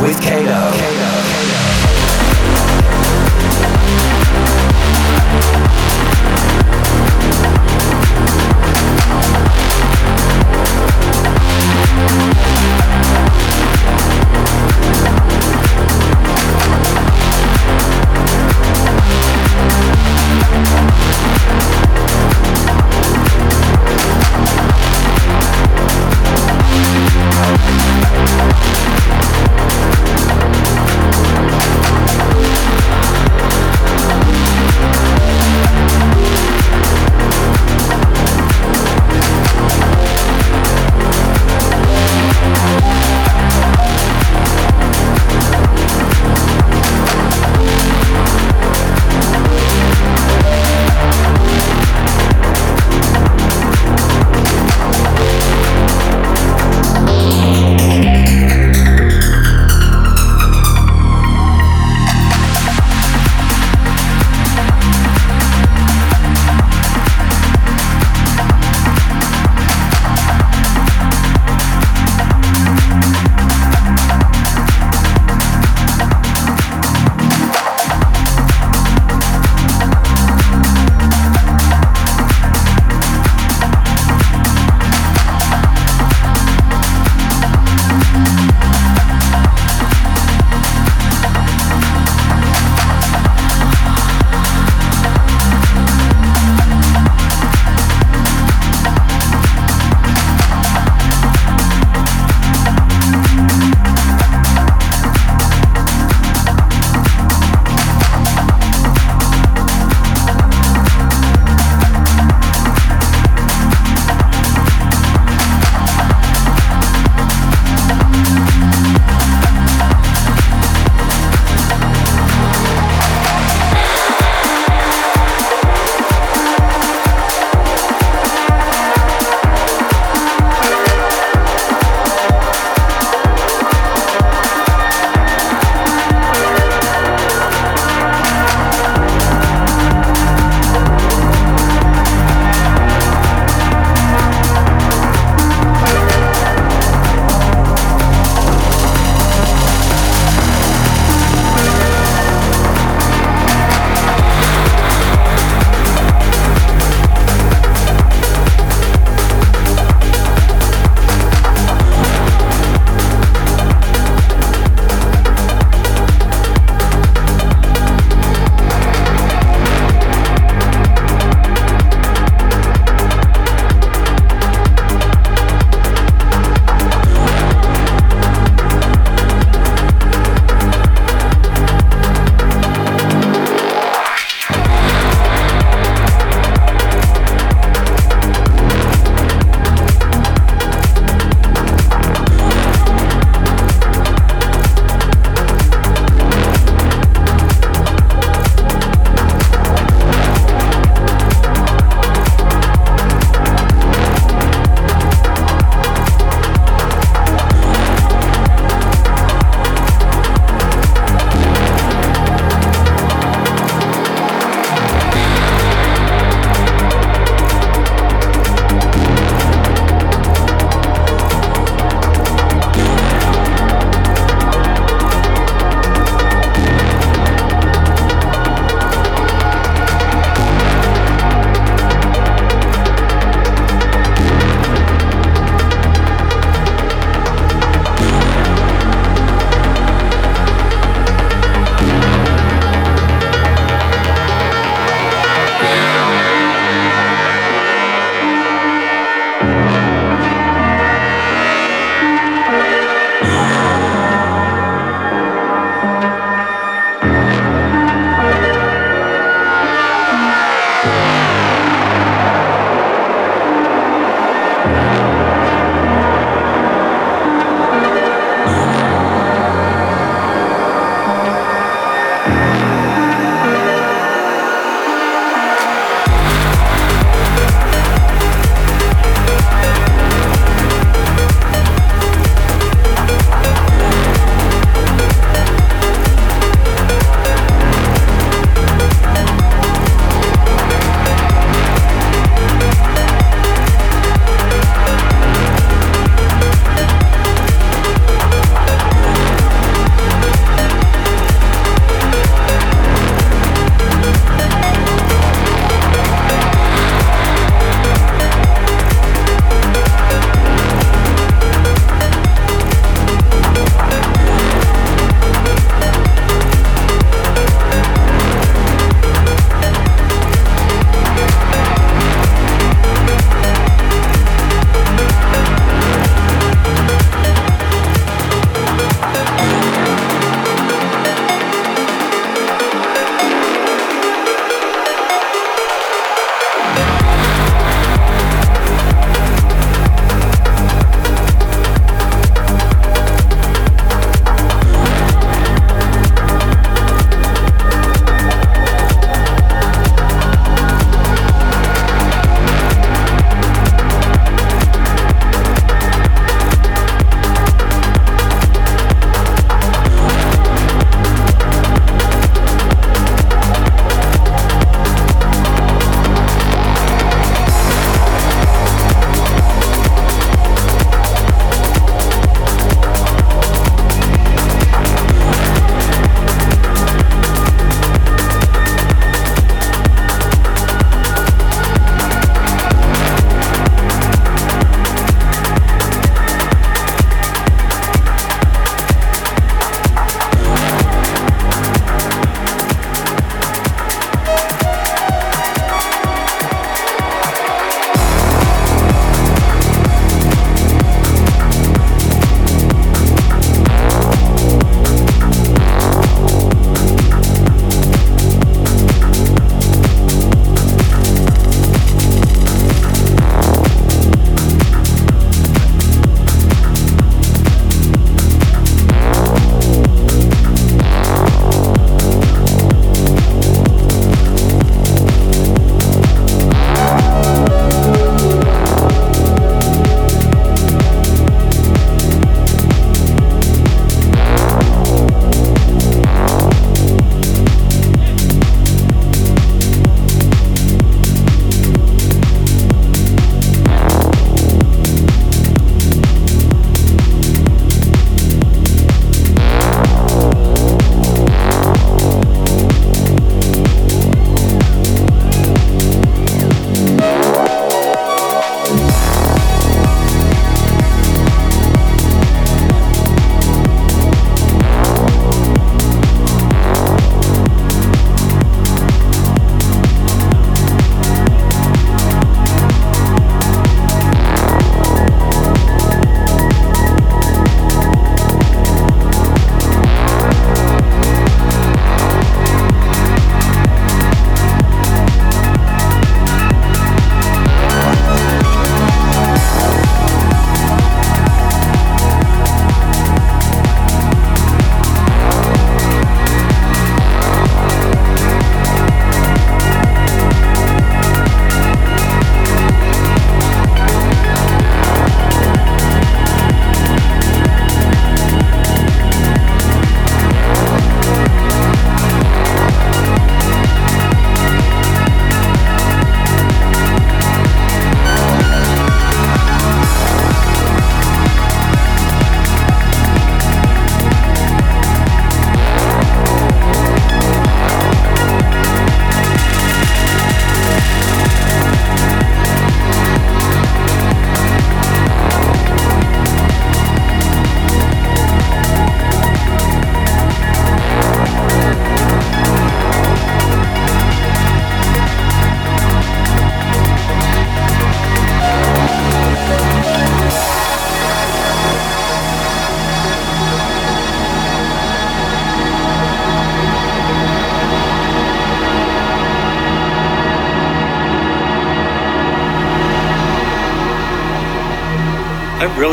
With Kano.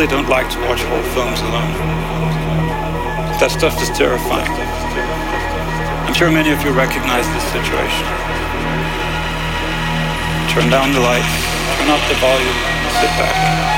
Really don't like to watch old films alone. That stuff is terrifying. I'm sure many of you recognize this situation. Turn down the lights, turn up the volume, sit back.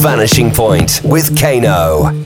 Vanishing Point with Kano.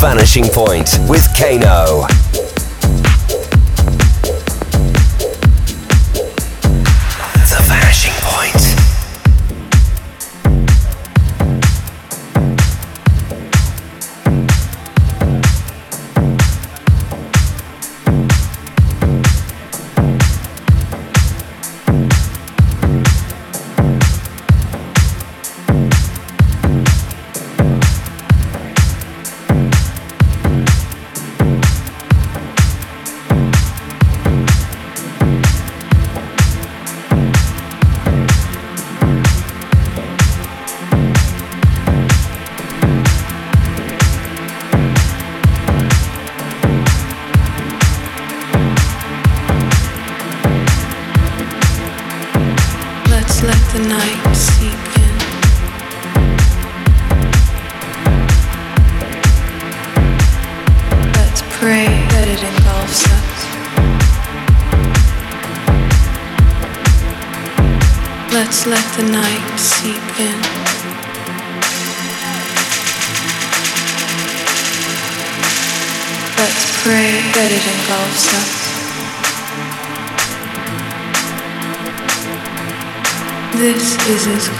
Vanishing Point with Kano.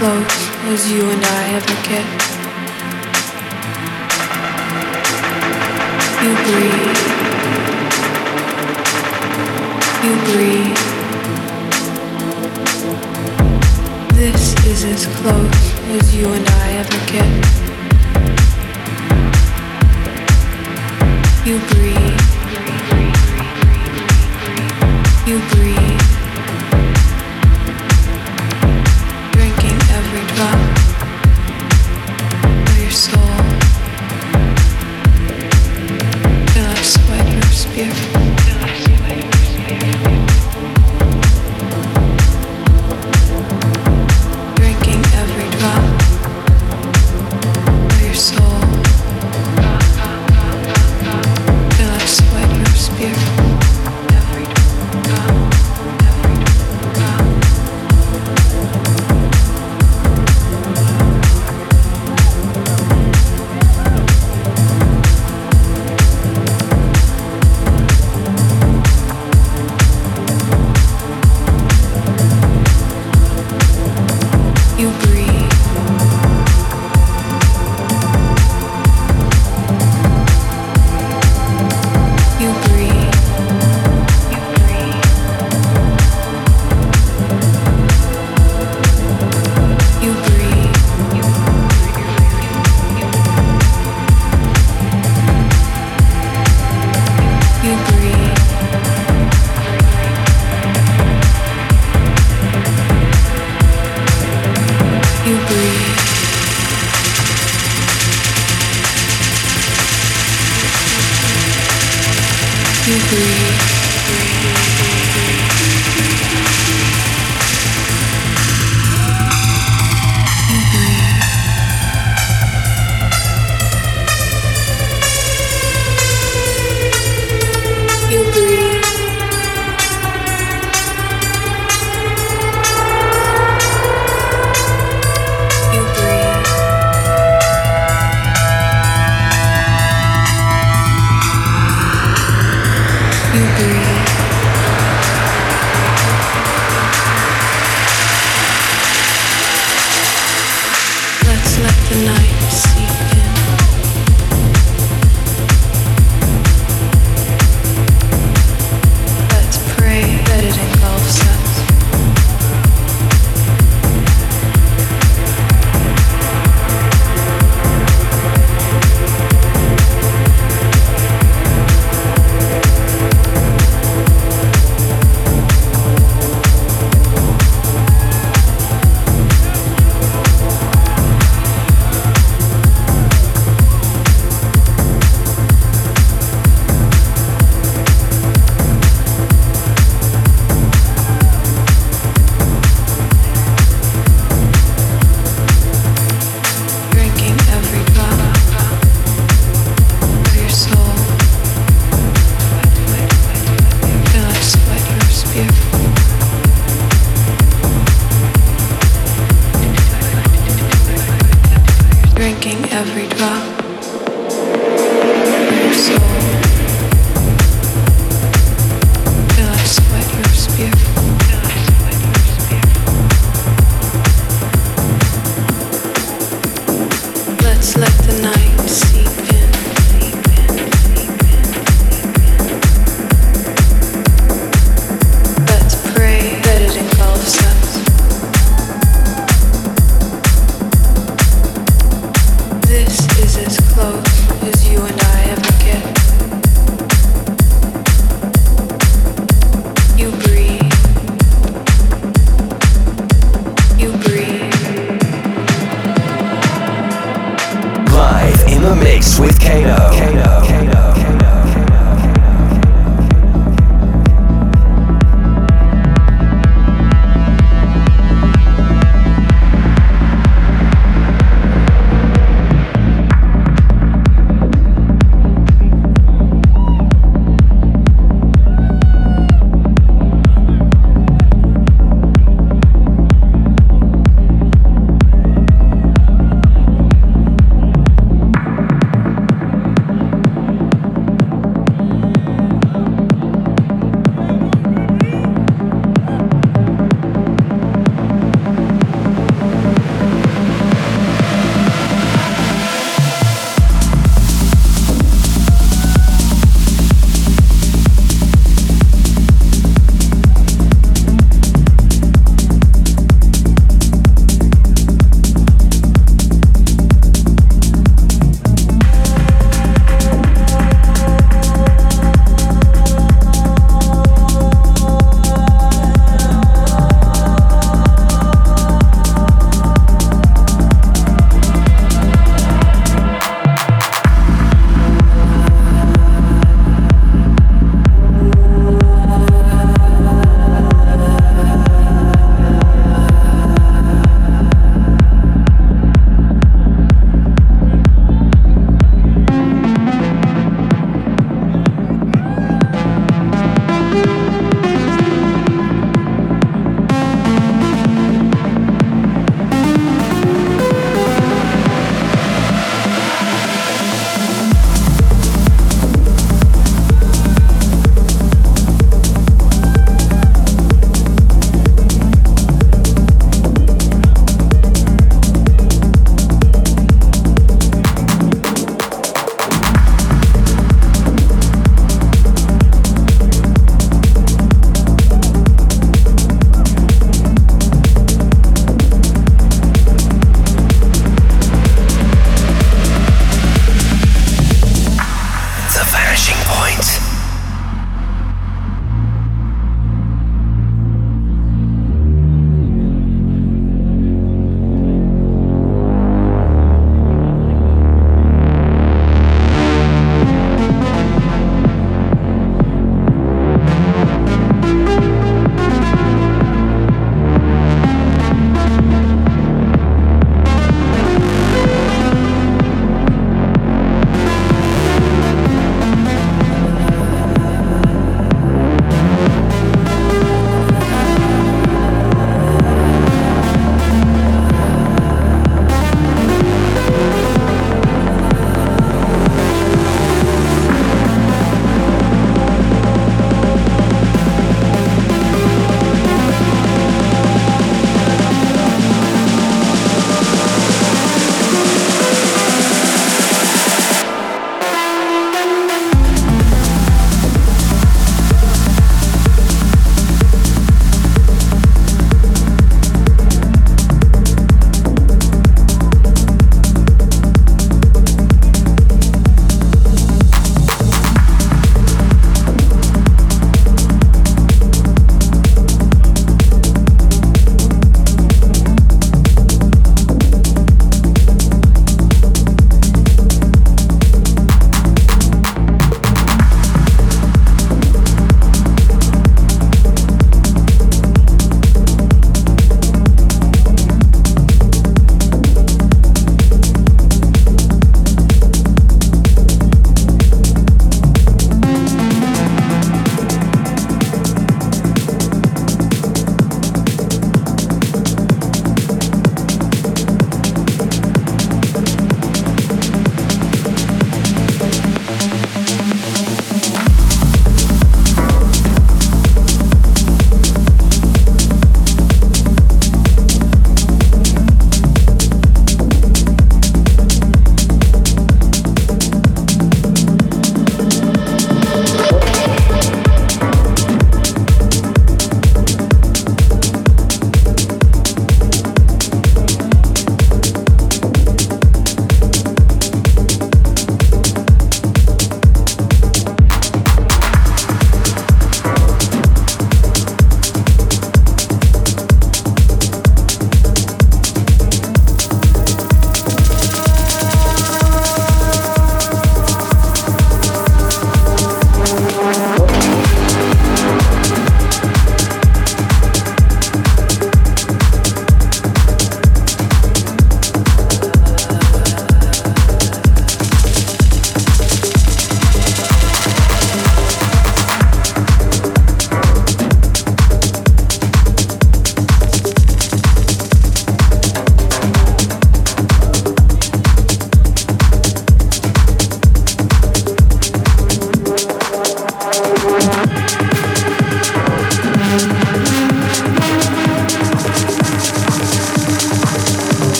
Close as you and I ever get. You breathe. You breathe. This is as close as you and I ever get.